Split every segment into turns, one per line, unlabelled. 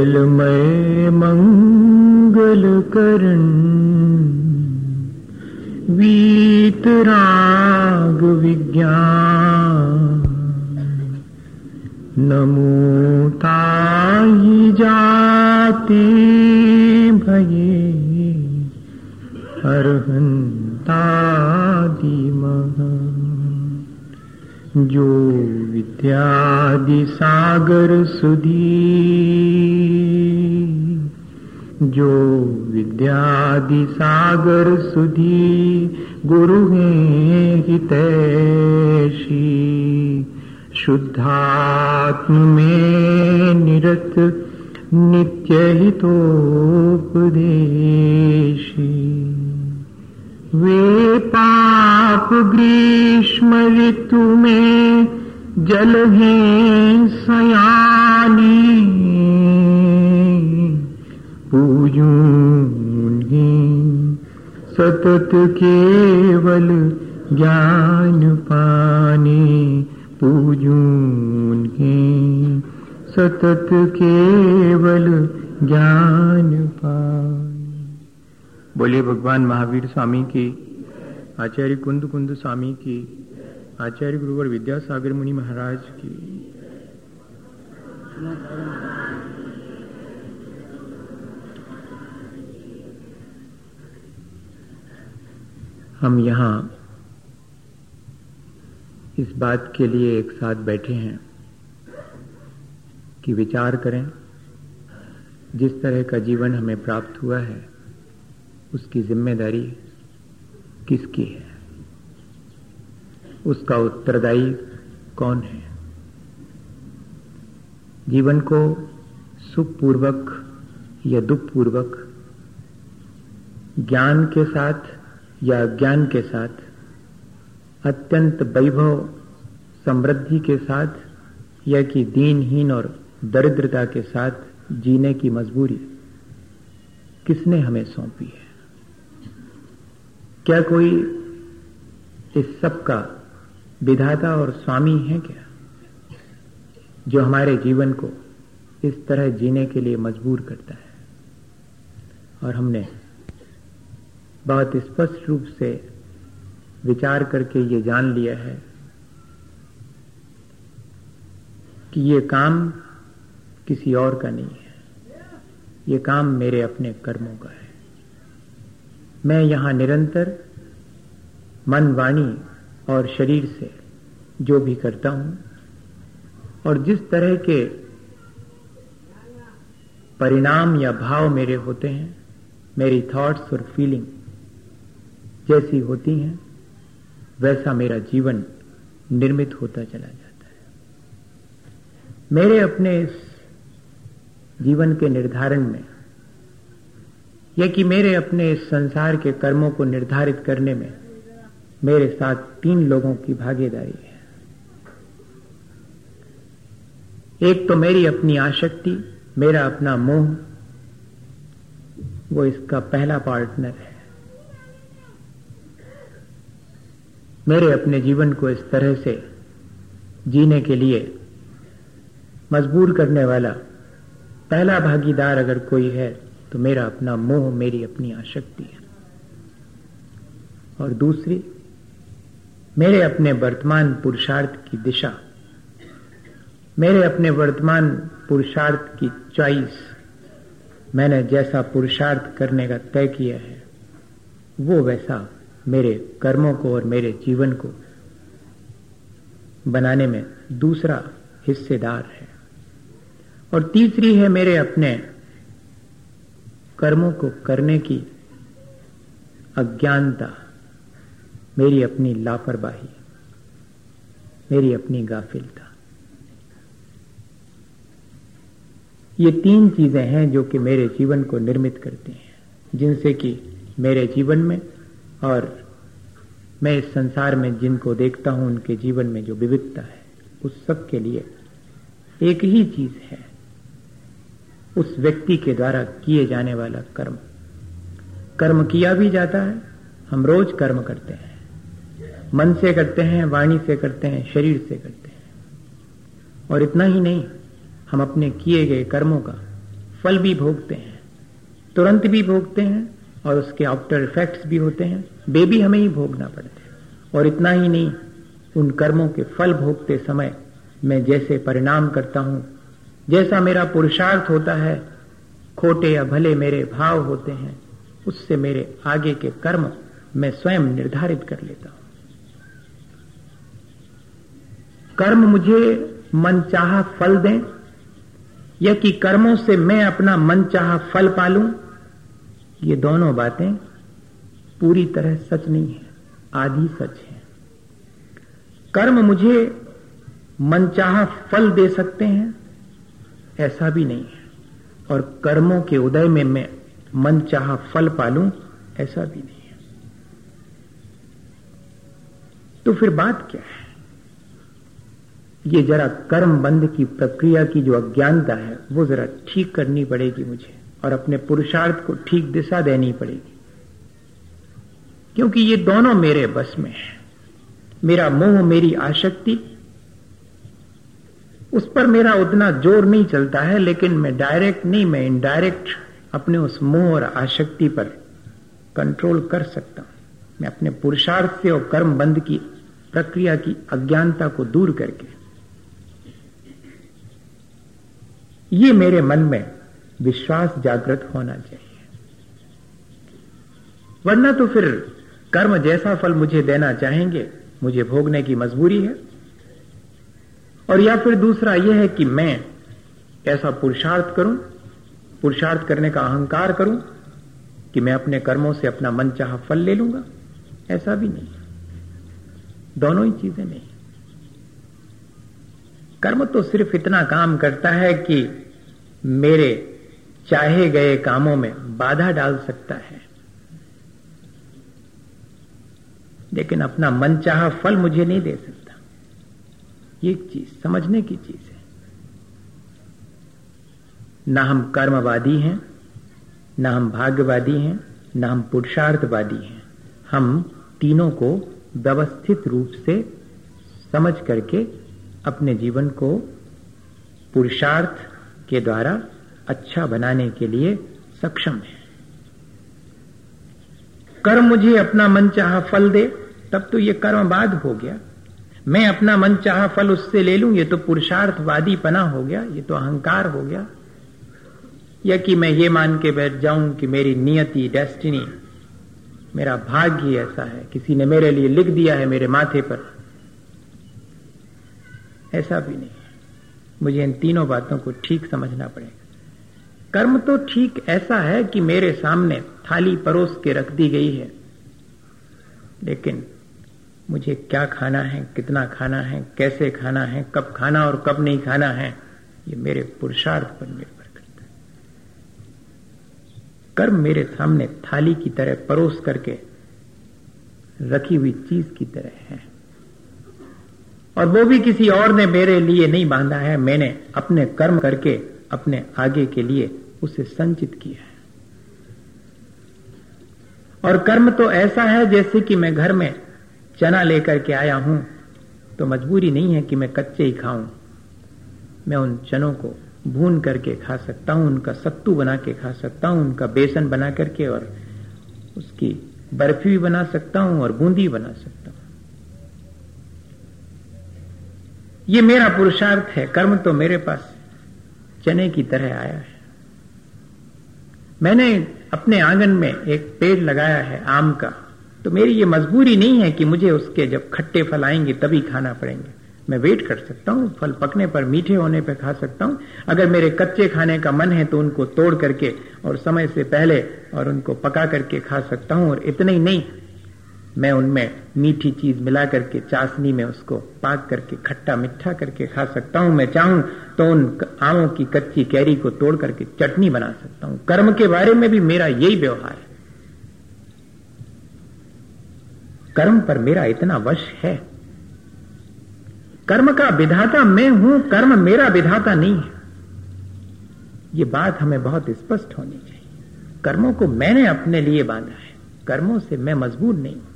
मंगलमय मंगल करण वीतराग विज्ञान नमोताई जाते भये अर्हन्तादि महा जो विद्यादि सागर सुधी जो विद्यादि सागर सुधी गुरु हितैषी। शुद्धात्म में निरत नित्य हितोपदेशी वे पाप ग्रीष्म ऋतु में जल हैं सयानी। पूजूं सतत केवल ज्ञान पाने पूजूं सतत केवल ज्ञान पाने। बोलिए भगवान महावीर स्वामी की, आचार्य कुंद कुंद स्वामी की, आचार्य गुरुवर विद्यासागर मुनि महाराज की। हम यहाँ इस बात के लिए एक साथ बैठे हैं कि विचार करें, जिस तरह का जीवन हमें प्राप्त हुआ है, उसकी ज़िम्मेदारी किसकी है? उसका उत्तरदायी कौन है? जीवन को सुखपूर्वक या दुखपूर्वक ज्ञान के साथ या ज्ञान के साथ, अत्यंत वैभव, समृद्धि के साथ, या कि दीनहीन और दरिद्रता के साथ जीने की मजबूरी किसने हमें सौंपी है? क्या कोई इस सब का विधाता और स्वामी है क्या, जो हमारे जीवन को इस तरह जीने के लिए मजबूर करता है? और हमने बहुत स्पष्ट रूप से विचार करके ये जान लिया है कि ये काम किसी और का नहीं है। ये काम मेरे अपने कर्मों का है। मैं यहाँ निरंतर मन, वाणी और शरीर से जो भी करता हूँ और जिस तरह के परिणाम या भाव मेरे होते हैं, मेरी थॉट्स और फीलिंग जैसी होती हैं, वैसा मेरा जीवन निर्मित होता चला जाता है। मेरे अपने इस जीवन के निर्धारण में, या कि मेरे अपने इस संसार के कर्मों को निर्धारित करने में, मेरे साथ तीन लोगों की भागीदारी है। एक तो मेरी अपनी आशक्ति, मेरा अपना मोह, वो इसका पहला पार्टनर है। मेरे अपने जीवन को इस तरह से जीने के लिए मजबूर करने वाला पहला भागीदार अगर कोई है तो मेरा अपना मोह, मेरी अपनी आशक्ति है। और दूसरी, मेरे अपने वर्तमान पुरुषार्थ की दिशा, मेरे अपने वर्तमान पुरुषार्थ की चॉइस, मैंने जैसा पुरुषार्थ करने का तय किया है, वो वैसा मेरे कर्मों को और मेरे जीवन को बनाने में दूसरा हिस्सेदार है। और तीसरी है मेरे अपने कर्मों को करने की अज्ञानता। मेरी अपनी लापरवाही, मेरी अपनी गाफिलता। ये तीन चीज़ें हैं जो कि मेरे जीवन को निर्मित करती हैं, जिनसे कि मेरे जीवन में और मैं इस संसार में जिनको देखता हूँ, उनके जीवन में जो विविधता है, उस सब के लिए एक ही चीज़ है, उस व्यक्ति के द्वारा किए जाने वाला कर्म। कर्म किया भी जाता है, हम रोज कर्म करते हैं। मन से करते हैं, वाणी से करते हैं, शरीर से करते हैं। और इतना ही नहीं, हम अपने किए गए कर्मों का फल भी भोगते हैं, तुरंत भी भोगते हैं और उसके आफ्टर इफेक्ट्स भी होते हैं। वे भी हमें ही भोगना पड़ते हैं। और इतना ही नहीं, उन कर्मों के फल भोगते समय मैं जैसे परिणाम करता हूँ, जैसा मेरा पुरुषार्थ होता है, खोटे या भले मेरे भाव होते हैं, उससे मेरे आगे के कर्म मैं स्वयं निर्धारित कर लेता हूँ। कर्म मुझे मनचाहा फल दें, या कि कर्मों से मैं अपना मनचाहा फल पालूं, ये दोनों बातें पूरी तरह सच नहीं है, आधी सच है। कर्म मुझे मनचाहा फल दे सकते हैं, ऐसा भी नहीं है। और कर्मों के उदय में मैं मनचाहा फल पालूं, ऐसा भी नहीं है। तो फिर बात क्या है? ये जरा कर्म बंद की प्रक्रिया की जो अज्ञानता है, वो जरा ठीक करनी पड़ेगी मुझे, और अपने पुरुषार्थ को ठीक दिशा देनी पड़ेगी। क्योंकि ये दोनों मेरे बस में है। मेरा मोह, मेरी आशक्ति, उस पर मेरा उतना ज़ोर नहीं चलता है, लेकिन मैं डायरेक्ट नहीं, मैं इनडायरेक्ट अपने उस मोह और आशक्ति पर कंट्रोल कर सकता हूँ। मैं अपने पुरुषार्थ से और कर्म बंद की प्रक्रिया की अज्ञानता को दूर करके। ये मेरे मन में विश्वास जागृत होना चाहिए। वरना तो फिर कर्म जैसा फल मुझे देना चाहेंगे, मुझे भोगने की मजबूरी है। और या फिर दूसरा यह है कि मैं ऐसा पुरुषार्थ करूँ, पुरुषार्थ करने का अहंकार करूँ कि मैं अपने कर्मों से अपना मन चाह फल ले लूँगा। ऐसा भी नहीं दोनों ही चीज़ें नहीं कर्म तो सिर्फ़ इतना काम करता है कि मेरे चाहे गए कामों में बाधा डाल सकता है। लेकिन अपना मन चाह फल मुझे नहीं दे सकता। ये चीज़, समझने की चीज़ है। ना हम कर्मवादी हैं, ना हम भाग्यवादी हैं, ना हम पुरुषार्थवादी हैं। हम तीनों को व्यवस्थित रूप से समझ करके अपने जीवन को पुरुषार्थ के द्वारा अच्छा बनाने के लिए सक्षम है। कर्म मुझे अपना मन चाह फल दे, तब तो ये कर्मवाद हो गया। मैं अपना मन चाह फल उससे ले लूँ, ये तो पुरुषार्थवादी पना हो गया, ये तो अहंकार हो गया। या कि मैं ये मान के बैठ जाऊँ कि मेरी नियति, डेस्टिनी, मेरा भाग्य ऐसा है, किसी ने मेरे लिए लिख दिया है मेरे माथे पर। ऐसा भी नहीं। मुझे इन तीनों बातों को ठीक समझना पड़ेगा। कर्म तो ठीक ऐसा है कि मेरे सामने थाली परोस के रख दी गई है। लेकिन मुझे क्या खाना है, कितना खाना है, कैसे खाना है, कब खाना और कब नहीं खाना है, ये मेरे पुरुषार्थ पर निर्भर करता है। कर्म मेरे सामने थाली की तरह परोस करके रखी हुई चीज़ की तरह है। और वो भी किसी और ने मेरे लिए नहीं बांधा है, मैंने अपने कर्म करके अपने आगे के लिए उसे संचित किया है। और कर्म तो ऐसा है जैसे कि मैं घर में चना लेकर के आया हूँ। तो मजबूरी नहीं है कि मैं कच्चे ही खाऊं। मैं उन चनों को भून करके खा सकता हूँ, उनका सत्तू बना के खा सकता हूँ, उनका बेसन बना करके और उसकी बर्फ़ी भी बना सकता हूँ और बूंदी बना सकता हूँ। ये मेरा पुरुषार्थ है। कर्म तो मेरे पास चने की तरह आया है। मैंने अपने आँगन में एक पेड़ लगाया है आम का। तो मेरी ये मजबूरी नहीं है कि मुझे उसके जब खट्टे फल आएँगे तभी खाना पड़ेंगे। मैं वेट कर सकता हूँ, फल पकने पर, मीठे होने पर खा सकता हूँ। अगर मेरे कच्चे खाने का मन है तो उनको तोड़ करके और समय से पहले और उनको पका करके खा सकता हूँ और इतने ही नहीं मैं उनमें मीठी चीज़ मिला करके, चाशनी में उसको पाक करके, खट्टा मिठा करके खा सकता हूँ, मैं चाहूँ तो उन आमों की कच्ची कैरी को तोड़ करके चटनी बना सकता हूँ। कर्म के बारे में भी मेरा यही व्यवहार है। कर्म पर मेरा इतना वश है। कर्म का विधाता मैं हूँ, कर्म मेरा विधाता नहीं है। ये बात हमें बहुत स्पष्ट होनी चाहिए। कर्मों को मैंने अपने लिए बांधा है। कर्मों से मैं मजबूर नहीं हूँ।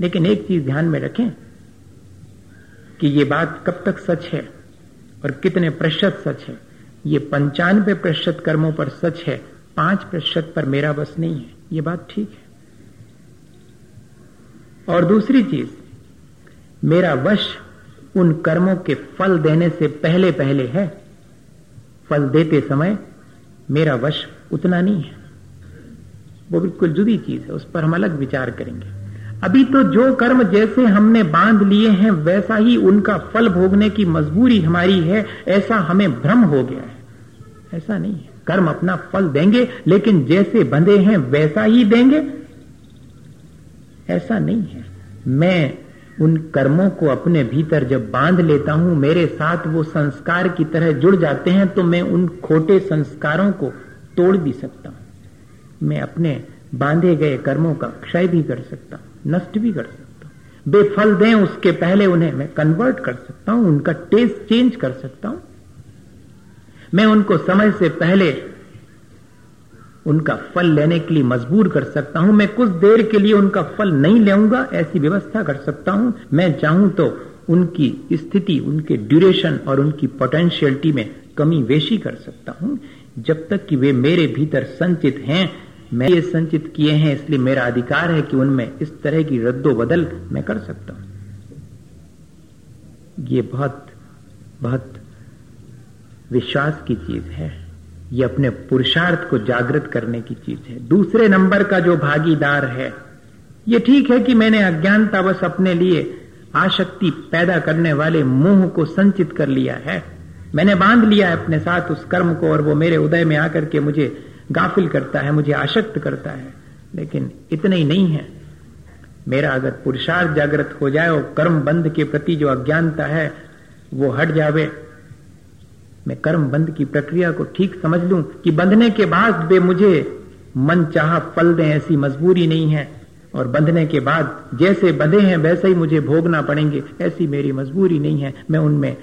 लेकिन एक चीज़ ध्यान में रखें कि ये बात कब तक सच है और कितने प्रतिशत सच है। ये पंचानवे प्रतिशत कर्मों पर सच है, पाँच प्रतिशत पर मेरा बस नहीं है। ये बात ठीक है। और दूसरी चीज़, मेरा वश उन कर्मों के फल देने से पहले पहले है। फल देते समय मेरा वश उतना नहीं है। वो बिल्कुल जुदी चीज़ है, उस पर हम अलग विचार करेंगे। अभी तो जो कर्म जैसे हमने बाँध लिए हैं, वैसा ही उनका फल भोगने की मजबूरी हमारी है, ऐसा हमें भ्रम हो गया है। ऐसा नहीं है। कर्म अपना फल देंगे, लेकिन जैसे बंधे हैं, वैसा ही देंगे। ऐसा नहीं है। मैं उन कर्मों को अपने भीतर जब बाँध लेता हूँ, मेरे साथ वो संस्कार की तरह जुड़ जाते हैं तो मैं उन खोटे संस्कारों को तोड़ भी सकता हूँ। मैं अपने बांधे गए कर्मों का क्षय भी कर सकता हूँ। नष्ट भी कर सकता हूँ। बेफल दें उसके पहले उन्हें मैं कन्वर्ट कर सकता हूँ, उनका टेस्ट चेंज कर सकता हूँ। मैं उनको समय से पहले उनका फल लेने के लिए मजबूर कर सकता हूँ। मैं कुछ देर के लिए उनका फल नहीं लेऊँगा, ऐसी व्यवस्था कर सकता हूँ। मैं चाहूँ तो उनकी स्थिति, उनके ड्यूरेशन और उनकी पोटेंशियलिटी में कमी वेशी कर सकता हूँ। जब तक कि वे मेरे भीतर संचित हैं मैं ये संचित किए हैं, इसलिए मेरा अधिकार है कि उनमें इस तरह की रद्दो बदल मैं कर सकता हूँ। ये बहुत बहुत विश्वास की चीज़ है। ये अपने पुरुषार्थ को जागृत करने की चीज़ है। दूसरे नंबर का जो भागीदार है, ये ठीक है कि मैंने अज्ञानता बस अपने लिए आशक्ति पैदा करने वाले मोह को संचित कर लिया है। मैंने बाँध लिया है अपने साथ उस कर्म को और वो मेरे उदय में आकर के मुझे गाफिल करता है, मुझे आशक्त करता है, लेकिन इतना ही नहीं है। मेरा अगर पुरुषार्थ जागृत हो जाए और कर्म बंद के प्रति जो अज्ञानता है, वो हट जावे। मैं कर्म बंद की प्रक्रिया को ठीक समझ लूँ कि बंधने के बाद वे मुझे मन चाह फल दें ऐसी मजबूरी नहीं है, और बंधने के बाद जैसे बंधे हैं, वैसे ही मुझे भोगना पड़ेंगे, ऐसी मेरी मजबूरी नहीं है। मैं उनमें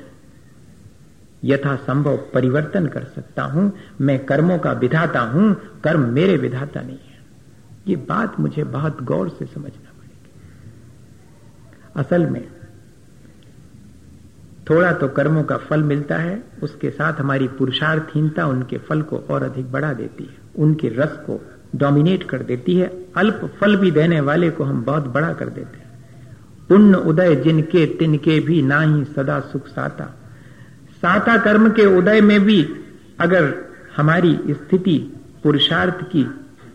यथा संभव परिवर्तन कर सकता हूँ। मैं कर्मों का विधाता हूँ। कर्म मेरे विधाता नहीं है। ये बात मुझे बहुत गौर से समझना पड़ेगी। असल में, थोड़ा तो कर्मों का फल मिलता है, उसके साथ हमारी पुरुषार्थहीनता उनके फल को और अधिक बढ़ा देती है। उनके रस को डोमिनेट कर देती है। अल्प फल भी देने वाले को हम बहुत बड़ा कर देते हैं। पुण्य उदय जिनके तिनके भी ना ही सदा सुख साता। साता कर्म के उदय में भी अगर हमारी स्थिति पुरुषार्थ की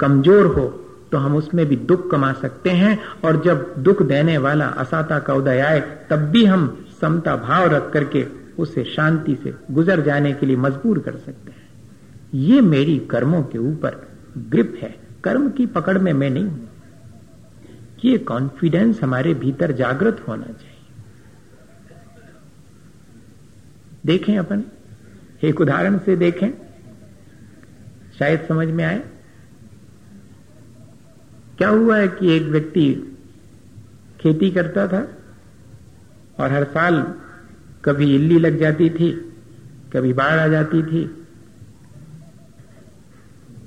कमज़ोर हो तो हम उसमें भी दुख कमा सकते हैं, और जब दुख देने वाला असाता का उदय आए, तब भी हम समता भाव रख करके उसे शांति से गुजर जाने के लिए मजबूर कर सकते हैं। ये मेरी कर्मों के ऊपर ग्रिप है। कर्म की पकड़ में मैं नहीं हूँ। ये कॉन्फिडेंस हमारे भीतर जागृत होना चाहिए। देखें अपन। एक उदाहरण से देखें। शायद समझ में आए। क्या हुआ है कि एक व्यक्ति खेती करता था और हर साल कभी इल्ली लग जाती थी, कभी बाढ़ आ जाती थी,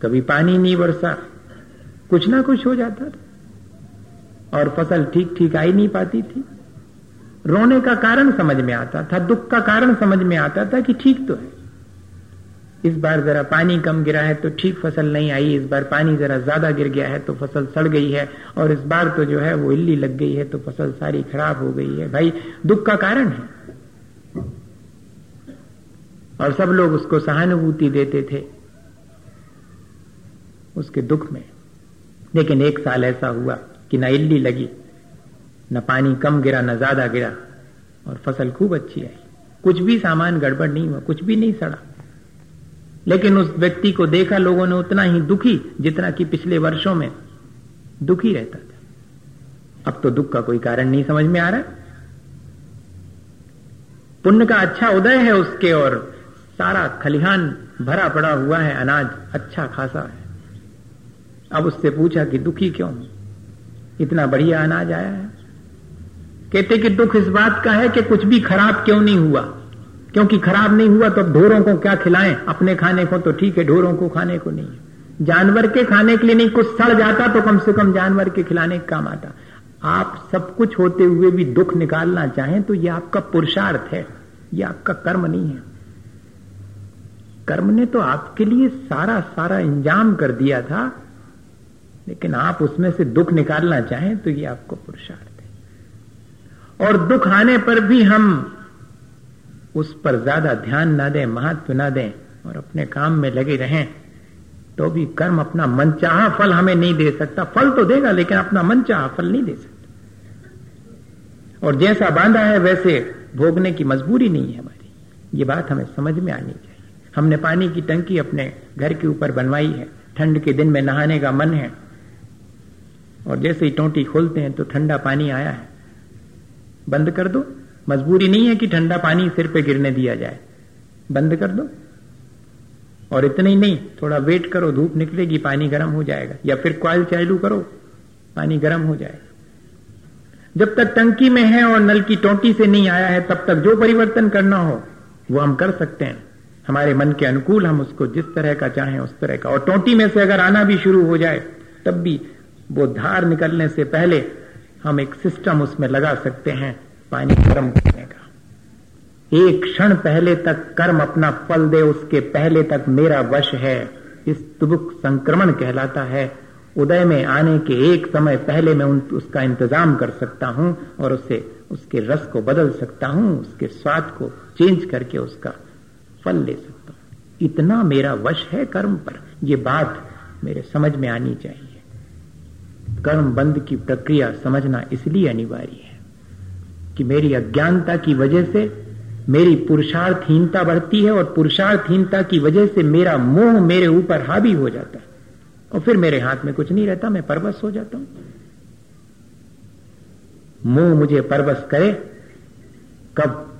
कभी पानी नहीं बरसा, कुछ ना कुछ हो जाता था और फ़सल ठीक ठीक आई नहीं पाती थी। रोने का कारण समझ में आता था, दुख का कारण समझ में आता था कि ठीक तो है। इस बार जरा पानी कम गिरा है तो ठीक फ़सल नहीं आई, इस बार पानी जरा ज़्यादा गिर गया है तो फ़सल सड़ गई है, और इस बार तो जो है वो इल्ली लग गई है तो फ़सल सारी खराब हो गई है। भाई, दुख का कारण है। और सब लोग उसको सहानुभूति देते थे, उसके दुख में। लेकिन एक साल ऐसा हुआ कि न इल्ली लगी न पानी कम गिरा, न ज़्यादा गिरा। और फ़सल खूब अच्छी आई। कुछ भी सामान गड़बड़ नहीं हुआ, कुछ भी नहीं सड़ा। लेकिन उस व्यक्ति को देखा, लोगों ने उतना ही दुखी, जितना कि पिछले वर्षों में दुखी रहता था। अब तो दुख का कोई कारण नहीं समझ में आ रहा। पुण्य का अच्छा उदय है उसके, और सारा खलिहान भरा पड़ा हुआ है, अनाज अच्छा खासा है। अब उससे पूछा कि दुखी क्यों इतना बढ़िया अनाज आया है। कहते कि दुख इस बात का है कि कुछ भी खराब क्यों नहीं हुआ? क्योंकि खराब नहीं हुआ तो अब ढोरों को क्या खिलाएँ? अपने खाने को तो ठीक है, ढोरों को खाने को नहीं जानवर के खाने के लिए नहीं, कुछ सड़ जाता तो कम से कम जानवर के खिलाने का काम आता। आप सब कुछ होते हुए भी दुख निकालना चाहें तो ये आपका पुरुषार्थ है, ये आपका कर्म नहीं है। कर्म ने तो आपके लिए सारा सारा इंजाम कर दिया था, लेकिन आप उसमें से दुख निकालना चाहें तो ये आपको पुरुषार्थ और दुख आने पर भी हम उस पर ज़्यादा ध्यान ना दें, महत्व ना दें और अपने काम में लगे रहें तो भी कर्म अपना मनचाहा फल हमें नहीं दे सकता। फल तो देगा, लेकिन अपना मनचाहा फल नहीं दे सकता। और जैसा बांधा है, वैसे भोगने की मजबूरी नहीं है हमारी। ये बात हमें समझ में आनी चाहिए। हमने पानी की टंकी अपने घर के ऊपर बनवाई है। ठंड के दिन में नहाने का मन है। और जैसे ही टोटी खोलते हैं तो ठंडा पानी आया है। बंद कर दो। मजबूरी नहीं है कि ठंडा पानी सिर पे गिरने दिया जाए। बंद कर दो। और इतना ही नहीं, थोड़ा वेट करो, धूप निकलेगी, पानी गर्म हो जाएगा। या फिर क्वाइल चालू करो, पानी गर्म हो जाएगा। जब तक टंकी में है और नल की टोटी से नहीं आया है, तब तक जो परिवर्तन करना हो, वो हम कर सकते हैं। हमारे मन के अनुकूल हम उसको जिस तरह का चाहें, उस तरह का। और टोटी में से अगर आना भी शुरू हो जाए, तब भी वो धार निकलने से पहले हम एक सिस्टम उसमें लगा सकते हैं पानी गर्म करने का। एक क्षण पहले तक कर्म अपना फल दे उसके पहले तक मेरा वश है इस तुबुक संक्रमण कहलाता है। उदय में आने के एक समय पहले मैं उन, उसका इंतज़ाम कर सकता हूँ और उससे उसके रस को बदल सकता हूँ उसके स्वाद को चेंज करके उसका फल ले सकता हूँ। इतना मेरा वश है कर्म पर। यह बात मेरे समझ में आनी चाहिए। कर्म बंद की प्रक्रिया समझना इसलिए अनिवार्य है कि मेरी अज्ञानता की वजह से मेरी पुरुषार्थहीनता बढ़ती है और पुरुषार्थहीनता की वजह से मेरा मोह मेरे ऊपर हावी हो जाता है और फिर मेरे हाथ में कुछ नहीं रहता, मैं परवश हो जाता हूँ। मोह मुझे परवश करे, कब?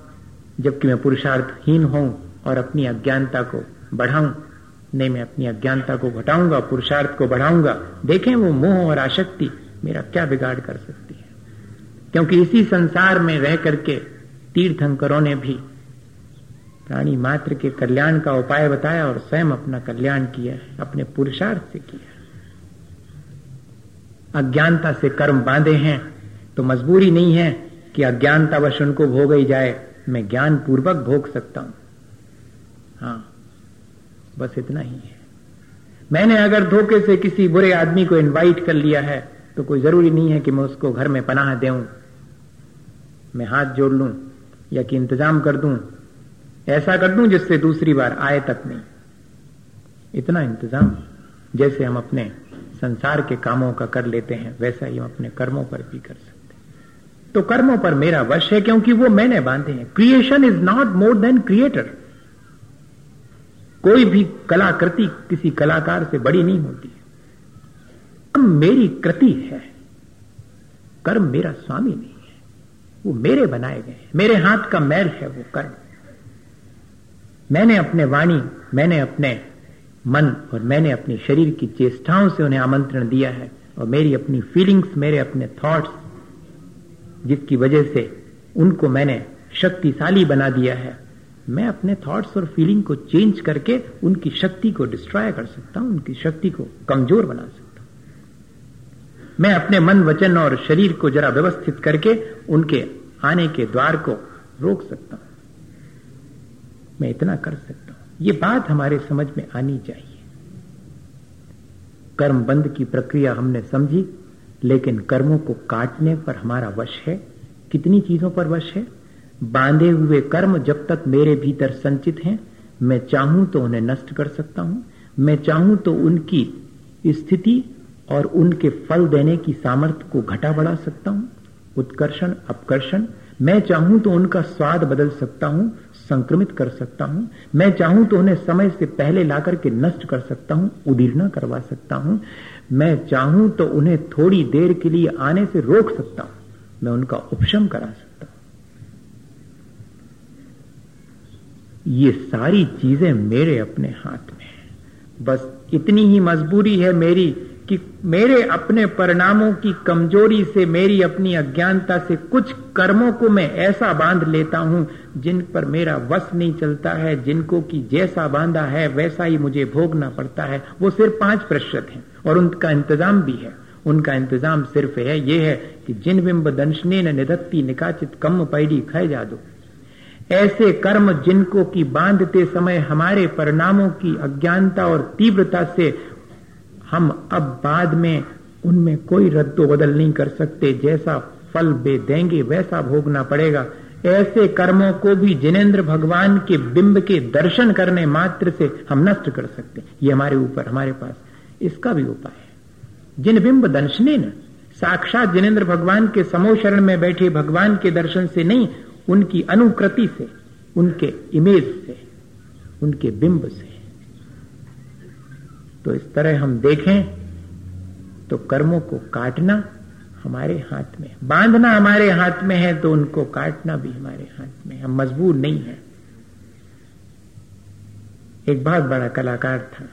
जबकि मैं पुरुषार्थहीन हूँ और अपनी अज्ञानता को बढ़ाऊं नहीं मैं अपनी अज्ञानता को घटाऊँगा, पुरुषार्थ को बढ़ाऊँगा, देखें वो मोह और आशक्ति मेरा क्या बिगाड़ कर सकती है? क्योंकि इसी संसार में रह करके तीर्थंकरों ने भी प्राणी मात्र के कल्याण का उपाय बताया और स्वयं अपना कल्याण किया है, अपने पुरुषार्थ से किया अज्ञानता से कर्म बांधे हैं तो मजबूरी नहीं है कि अज्ञानता वश उनको भोग ही जाए। मैं ज्ञान पूर्वक भोग सकता हूँ। हाँ बस इतना ही है। मैंने अगर धोखे से किसी बुरे आदमी को इनवाइट कर लिया है तो कोई ज़रूरी नहीं है कि मैं उसको घर में पनाह देऊं। मैं हाथ जोड़ लूँ या कि इंतज़ाम कर दूँ। ऐसा कर दूँ जिससे दूसरी बार आए तक नहीं। इतना इंतज़ाम जैसे हम अपने संसार के कामों का कर लेते हैं, वैसा ही हम अपने कर्मों पर भी कर सकते तो कर्मों पर मेरा वश है क्योंकि वो मैंने बांधे हैं। Creation is not more than creator कोई भी कलाकृति किसी कलाकार से बड़ी नहीं होती। कर्म मेरी कृति है। कर्म मेरा स्वामी नहीं है। वो मेरे बनाए गए मेरे हाथ का मैल है वो कर्म। मैंने अपने वाणी, मैंने अपने मन और मैंने अपने शरीर की चेष्टाओं से उन्हें आमंत्रण दिया है और मेरी अपनी फीलिंग्स मेरे अपने थॉट्स जिसकी वजह से उनको मैंने शक्तिशाली बना दिया है। मैं अपने थॉट्स और फीलिंग को चेंज करके उनकी शक्ति को डिस्ट्रॉय कर सकता हूँ, उनकी शक्ति को कमज़ोर बना सकता हूँ। मैं अपने मन, वचन और शरीर को जरा व्यवस्थित करके उनके आने के द्वार को रोक सकता हूँ। मैं इतना कर सकता हूँ। ये बात हमारे समझ में आनी चाहिए। कर्म बंद की प्रक्रिया हमने समझी, लेकिन कर्मों को काटने पर हमारा वश है। कितनी चीज़ों पर वश है? बांधे हुए कर्म जब तक मेरे भीतर संचित हैं, मैं चाहूँ तो उन्हें नष्ट कर सकता हूँ। मैं चाहूँ तो उनकी स्थिति और उनके फल देने की सामर्थ्य को घटा बढ़ा सकता हूँ। उत्कर्षण, अपकर्षण। मैं चाहूँ तो उनका स्वाद बदल सकता हूँ, संक्रमित कर सकता हूँ। मैं चाहूँ तो उन्हें समय से पहले लाकर के नष्ट कर सकता हूँ, उदीर्णा करवा सकता हूँ। मैं चाहूँ तो उन्हें थोड़ी देर के लिए आने से रोक सकता हूँ। मैं उनका उपशम करा सकता ये सारी चीज़ें मेरे अपने हाथ में है। बस इतनी ही मजबूरी है मेरी कि मेरे अपने परिणामों की कमज़ोरी से मेरी अपनी अज्ञानता से कुछ कर्मों को मैं ऐसा बाँध लेता हूँ, जिन पर मेरा वश नहीं चलता है, जिनको कि जैसा बांधा है, वैसा ही मुझे भोगना पड़ता है। वो सिर्फ़ पाँच प्रतिशत है, और उनका इंतज़ाम भी है। उनका इंतज़ाम सिर्फ़ है, ये है कि जिन बिंब दंशने निधत्ती निकाचित कम पैडी खै जा दो ऐसे कर्म जिनको की बांधते समय हमारे परिणामों की अज्ञानता और तीव्रता से हम अब बाद में उनमें कोई रद्दो बदल नहीं कर सकते। जैसा फल बे देंगे, वैसा भोगना पड़ेगा। ऐसे कर्मों को भी जिनेन्द्र भगवान के बिंब के दर्शन करने मात्र से हम नष्ट कर सकते ये हमारे ऊपर, हमारे पास। इसका भी उपाय है। जिन बिंब दर्शने न, साक्षात जिनेन्द्र भगवान के समो शरण में बैठे, भगवान के दर्शन से नहीं उनकी अनुकृति से, उनके इमेज से, उनके बिंब से। तो इस तरह हम देखें तो कर्मों को काटना हमारे हाथ में बांधना हमारे हाथ में है तो उनको काटना भी हमारे हाथ में हम मजबूर नहीं है। एक बहुत बड़ा कलाकार था,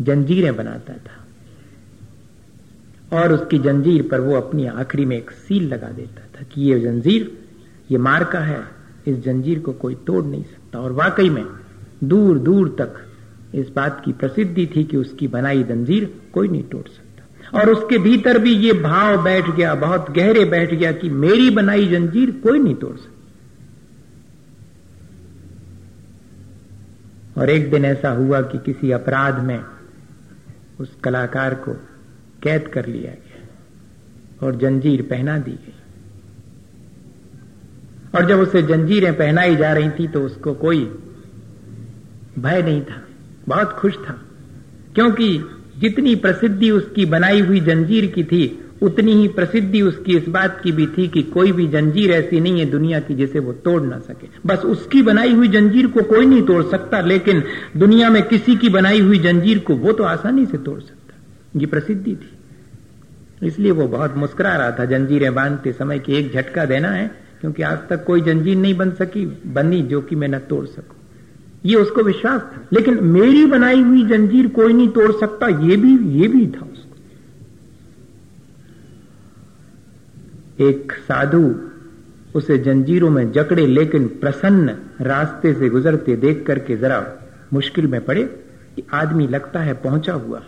जंजीरें बनाता था, और उसकी जंजीर पर वो अपनी आखिरी में एक सील लगा देता था कि ये जंजीर ये मार का है, इस जंजीर को कोई तोड़ नहीं सकता। और वाकई में, दूर दूर तक इस बात की प्रसिद्धि थी कि उसकी बनाई जंजीर कोई नहीं तोड़ सकता। और उसके भीतर भी ये भाव बैठ गया, बहुत गहरे बैठ गया कि मेरी बनाई जंजीर कोई नहीं तोड़ सकता। और एक दिन ऐसा हुआ कि किसी अपराध में उस कलाकार को कैद कर लिया गया और जंजीर पहना दी गई। और जब उसे जंजीरें पहनाई जा रही थी तो उसको कोई भय नहीं था, बहुत खुश था, क्योंकि जितनी प्रसिद्धि उसकी बनाई हुई जंजीर की थी, उतनी ही प्रसिद्धि उसकी इस बात की भी थी कि कोई भी जंजीर ऐसी नहीं है दुनिया की जिसे वो तोड़ ना सके। बस उसकी बनाई हुई जंजीर को कोई नहीं तोड़ सकता, लेकिन दुनिया में किसी की बनाई हुई जंजीर को वो तो आसानी से तोड़ सकता। ये प्रसिद्धि थी। इसलिए वो बहुत मुस्कुरा रहा था, जंजीरें बांधते समय कि एक झटका देना है क्योंकि आज तक कोई जंजीर नहीं बन सकी, बनी जो कि मैं न तोड़ सकूँ। ये उसको विश्वास था। लेकिन मेरी बनाई हुई जंजीर कोई नहीं तोड़ सकता, ये भी ये भी था उसको। एक साधु उसे जंजीरों में जकड़े, लेकिन प्रसन्न रास्ते से गुजरते देख करके जरा मुश्किल में पड़े कि आदमी लगता है पहुँचा हुआ।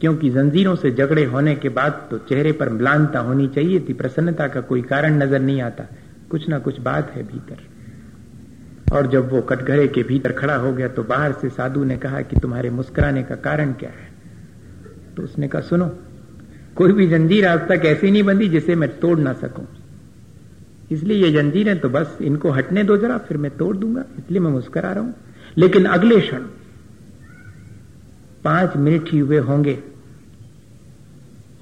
क्योंकि जंजीरों से झगड़े होने के बाद तो चेहरे पर म्लानता होनी चाहिए थी, प्रसन्नता का कोई कारण नज़र नहीं आता। कुछ ना कुछ बात है भीतर। और जब वो कटघरे के भीतर खड़ा हो गया तो बाहर से साधु ने कहा कि तुम्हारे मुस्कुराने का कारण क्या है? तो उसने कहा, सुनो, कोई भी जंजीर आज तक ऐसी नहीं बंधी जिसे मैं तोड़ ना सकूँ। इसलिए ये जंजीरें तो बस इनको हटने दो जरा, फिर मैं तोड़ दूँगा, इसलिए मैं मुस्कुरा रहा हूँ। लेकिन अगले क्षण, पाँच मिनट ही हुए होंगे,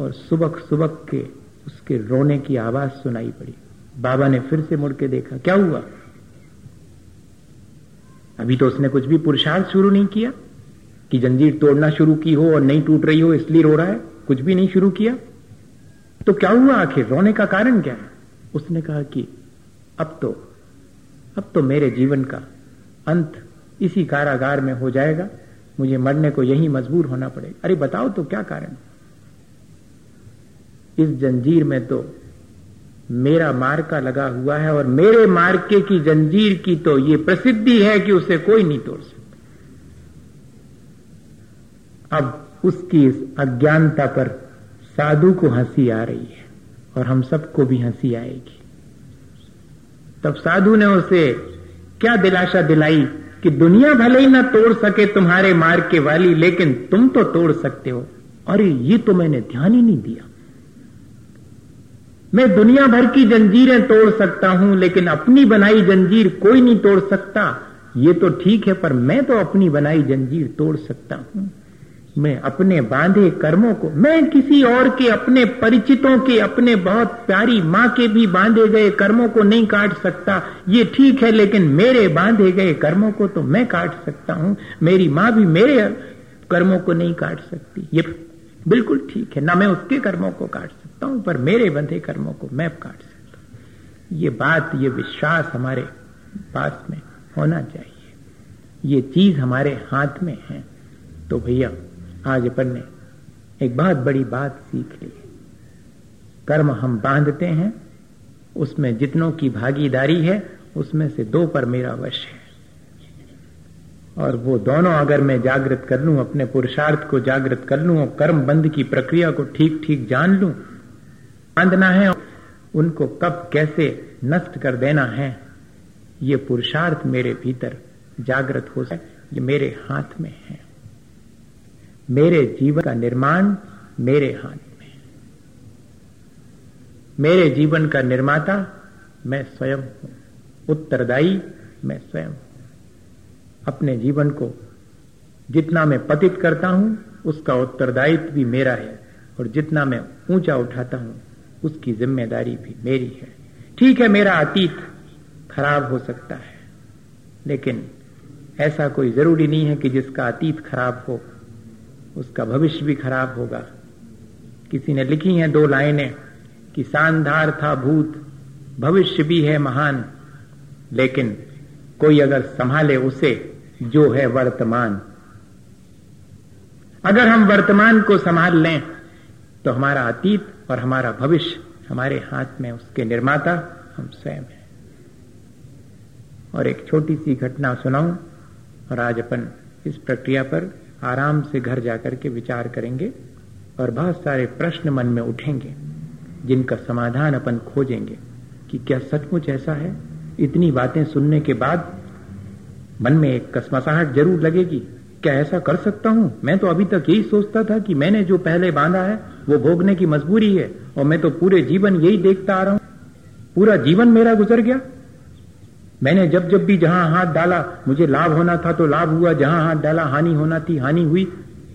और सुबह सुबह के उसके रोने की आवाज़ सुनाई पड़ी। बाबा ने फिर से मुड़ के देखा, क्या हुआ? अभी तो उसने कुछ भी पुरुषार्थ शुरू नहीं किया, कि जंजीर तोड़ना शुरू की हो और नहीं टूट रही हो, इसलिए रो रहा है, कुछ भी नहीं शुरू किया। तो क्या हुआ आखिर? रोने का कारण क्या है? उसने कहा कि अब तो अब तो मेरे जीवन का अंत इसी कारागार में हो जाएगा, मुझे मरने को यही मजबूर होना पड़ेगा। अरे बताओ तो क्या कारण? इस जंजीर में तो मेरा मार्का लगा हुआ है और मेरे मार्के की जंजीर की तो ये प्रसिद्धि है कि उसे कोई नहीं तोड़ सकता। अब उसकी इस अज्ञानता पर साधु को हँसी आ रही है और हम सबको भी हँसी आएगी। तब साधु ने उसे क्या दिलासा दिलाई कि दुनिया भले ही ना तोड़ सके तुम्हारे मार्ग के वाली, लेकिन तुम तो तोड़ सकते हो। अरे, ये तो मैंने ध्यान ही नहीं दिया। मैं दुनिया भर की जंजीरें तोड़ सकता हूँ, लेकिन अपनी बनाई जंजीर कोई नहीं तोड़ सकता। ये तो ठीक है, पर मैं तो अपनी बनाई जंजीर तोड़ सकता हूँ। मैं अपने बांधे कर्मों को, मैं किसी और के, अपने परिचितों के, अपने बहुत प्यारी माँ के भी बांधे गए कर्मों को नहीं काट सकता। ये ठीक है, लेकिन मेरे बांधे गए कर्मों को तो मैं काट सकता हूँ। मेरी माँ भी मेरे कर्मों को नहीं काट सकती। ये बिल्कुल ठीक है। ना मैं उसके कर्मों को काट सकता हूँ, पर मेरे बंधे कर्मों को मैं काट सकता हूँ। ये बात, ये विश्वास हमारे पास में होना चाहिए। ये चीज़ हमारे हाथ में है। तो भैया आज अपन ने एक बहुत बड़ी बात सीख ली। कर्म हम बांधते हैं, उसमें जितनों की भागीदारी है, उसमें से दो पर मेरा वश है। और वो दोनों अगर मैं जागृत कर लूँ, अपने पुरुषार्थ को जागृत कर लूँ, और कर्म बंद की प्रक्रिया को ठीक ठीक जान लूँ बांधना है, उनको कब कैसे नष्ट कर देना है, ये पुरुषार्थ मेरे भीतर जागृत हो जाए, ये मेरे हाथ में है। मेरे जीवन का निर्माण मेरे हाथ में मेरे जीवन का निर्माता मैं स्वयं हूँ। उत्तरदायी मैं स्वयं अपने जीवन को जितना मैं पतित करता हूँ, उसका उत्तरदायित्व भी मेरा है और जितना मैं ऊँचा उठाता हूँ, उसकी ज़िम्मेदारी भी मेरी है। ठीक है, मेरा अतीत खराब हो सकता है, लेकिन ऐसा कोई ज़रूरी नहीं है कि जिसका अतीत खराब हो, उसका भविष्य भी खराब होगा। किसी ने लिखी हैं दो लाइनें कि शानदार था भूत, भविष्य भी है महान, लेकिन कोई अगर संभाले उसे जो है वर्तमान। अगर हम वर्तमान को संभाल लें तो हमारा अतीत और हमारा भविष्य हमारे हाथ में उसके निर्माता हम स्वयं हैं। और एक छोटी सी घटना सुनाऊं, और आज अपन इस प्रक्रिया पर आराम से घर जाकर के विचार करेंगे, और बहुत सारे प्रश्न मन में उठेंगे, जिनका समाधान अपन खोजेंगे कि क्या सचमुच ऐसा है? इतनी बातें सुनने के बाद मन में एक कसमसाहट ज़रूर लगेगी क्या ऐसा कर सकता हूँ? मैं तो अभी तक यही सोचता था कि मैंने जो पहले बांधा है, वो भोगने की मजबूरी है, और मैं तो पूरे जीवन यही देखता आ रहा हूँ। पूरा जीवन मेरा गुजर गया। मैंने जब जब भी जहाँ हाथ डाला, मुझे लाभ होना था तो लाभ हुआ। जहाँ हाथ डाला, हानि होना थी, हानि हुई।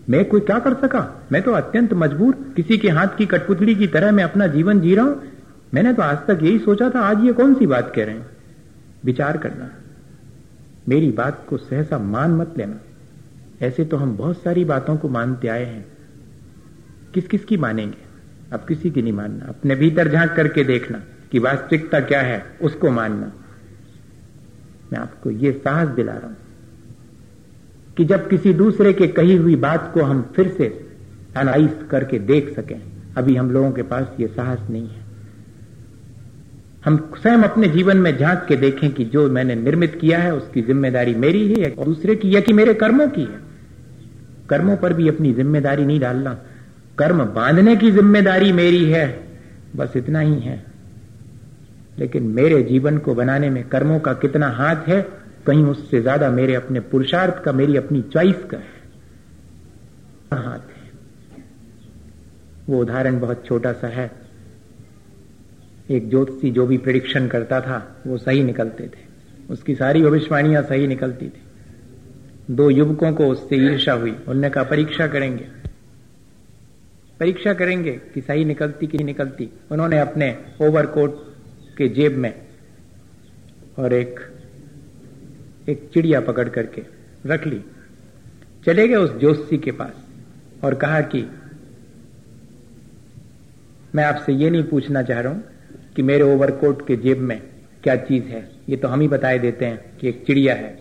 मैं कोई क्या कर सका? मैं तो अत्यंत मजबूर। किसी के हाथ की कठपुतली की तरह मैं अपना जीवन जी रहा हूँ। मैंने तो आज तक यही सोचा था, आज ये कौन सी बात कह रहे हैं? विचार करना। मेरी बात को सहसा मान मत लेना। ऐसे तो हम बहुत सारी बातों को मानते आए हैं। किस किस की मानेंगे? अब किसी की नहीं मानना। अपने भीतर झाँक करके देखना कि वास्तविकता क्या है, उसको मानना। मैं आपको ये साहस दिला रहा हूँ कि जब किसी दूसरे के कही हुई बात को हम फिर से एनालाइज करके देख सकें, अभी हम लोगों के पास ये साहस नहीं है। हम स्वयं अपने जीवन में झाँक के देखें कि जो मैंने निर्मित किया है, उसकी ज़िम्मेदारी मेरी है या दूसरे की, या कि मेरे कर्मों की है। कर्मों पर भी अपनी ज़िम्मेदारी नहीं डालना। कर्म बांधने की ज़िम्मेदारी मेरी है, बस इतना ही है। लेकिन मेरे जीवन को बनाने में कर्मों का कितना हाथ है, कहीं उससे ज़्यादा मेरे अपने पुरुषार्थ का, मेरी अपनी चॉइस का है हाथ है। वो उदाहरण बहुत छोटा सा है। एक ज्योतिषी जो भी प्रिडिक्शन करता था, वो सही निकलते थे। उसकी सारी भविष्यवाणियाँ सही निकलती थी। दो युवकों को उससे ईर्षा हुई। उनने कहा, परीक्षा करेंगे। परीक्षा करेंगे कि सही निकलती कि नहीं निकलती। उन्होंने अपने ओवरकोट के जेब में और एक एक चिड़िया पकड़ करके रख ली। चले गए उस जोशी के पास और कहा कि, मैं आपसे ये नहीं पूछना चाह रहा हूँ कि मेरे ओवरकोट के जेब में क्या चीज़ है? ये तो हम ही बताए देते हैं कि एक चिड़िया है।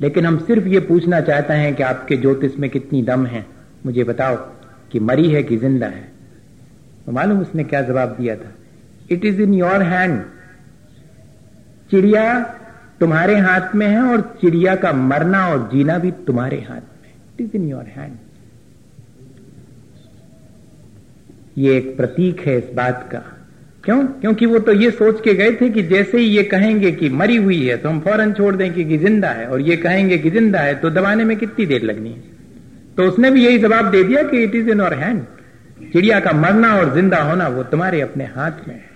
लेकिन हम सिर्फ़ ये पूछना चाहते हैं कि आपके ज्योतिष में कितनी दम है। मुझे बताओ कि मरी है कि ज़िंदा है। तो मालूम उसने क्या जवाब दिया था? It is in your hand चिड़िया तुम्हारे हाथ में है और चिड़िया का मरना और जीना भी तुम्हारे हाथ में it is in your hand ये एक प्रतीक है इस बात का। क्यों? क्योंकि वो तो ये सोच के गए थे कि जैसे ही ये कहेंगे कि मरी हुई है तो हम फ़ौरन छोड़ देंगे कि ज़िंदा है, और ये कहेंगे कि ज़िंदा है तो दबाने में कितनी देर लगनी है? तो उसने भी यही जवाब दे दिया कि इट इज़ इन और हैंड चिड़िया का मरना और ज़िंदा होना वो तुम्हारे अपने हाथ में है।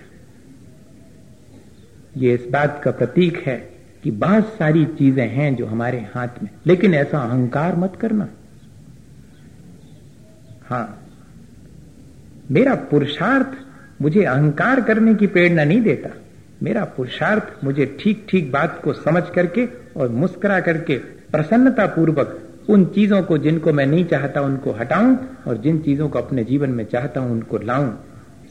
ये इस बात का प्रतीक है कि बहुत सारी चीज़ें हैं जो हमारे हाथ में, लेकिन ऐसा अहंकार मत करना। हाँ, मेरा पुरुषार्थ मुझे अहंकार करने की प्रेरणा नहीं देता। मेरा पुरुषार्थ मुझे ठीक ठीक बात को समझ करके और मुस्कुरा करके प्रसन्नता पूर्वक उन चीज़ों को जिनको मैं नहीं चाहता उनको हटाऊं और जिन चीज़ों को अपने जीवन में चाहता हूँ उनको लाऊं।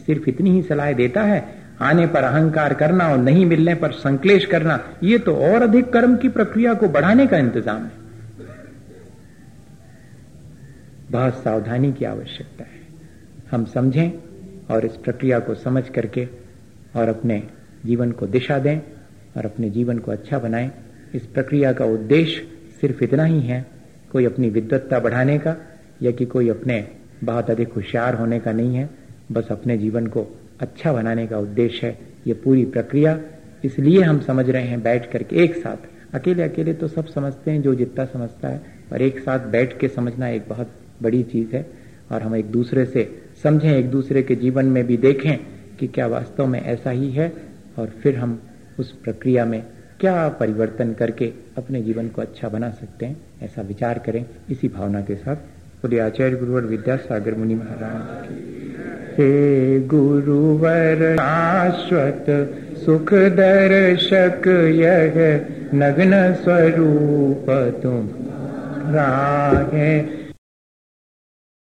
सिर्फ़ इतनी ही सलाह देता है, आने पर अहंकार करना और नहीं मिलने पर संकलेश करना, ये तो और अधिक कर्म की प्रक्रिया को बढ़ाने का इंतज़ाम है। बहुत सावधानी की आवश्यकता है। हम समझें और इस प्रक्रिया को समझ करके और अपने जीवन को दिशा दें और अपने जीवन को अच्छा बनाएँ। इस प्रक्रिया का उद्देश्य सिर्फ़ इतना ही है, कोई अपनी विद्वत्ता बढ़ाने का या कि कोई अपने बहुत अधिक होशियार होने का नहीं है। बस अपने जीवन को अच्छा बनाने का उद्देश्य है ये पूरी प्रक्रिया। इसलिए हम समझ रहे हैं बैठ करके एक साथ। अकेले अकेले तो सब समझते हैं, जो जितना समझता है। और एक साथ बैठ के समझना एक बहुत बड़ी चीज़ है और हम एक दूसरे से समझें, एक दूसरे के जीवन में भी देखें कि क्या वास्तव में ऐसा ही है और फिर हम उस प्रक्रिया में क्या परिवर्तन करके अपने जीवन को अच्छा बना सकते हैं, ऐसा विचार करें। इसी भावना के साथ बोले आचार्य गुरुवर विद्यासागर मुनि महाराज हे गुरुवर, शाश्वत सुख दर्शक यह नग्न स्वरूप तुम। राहे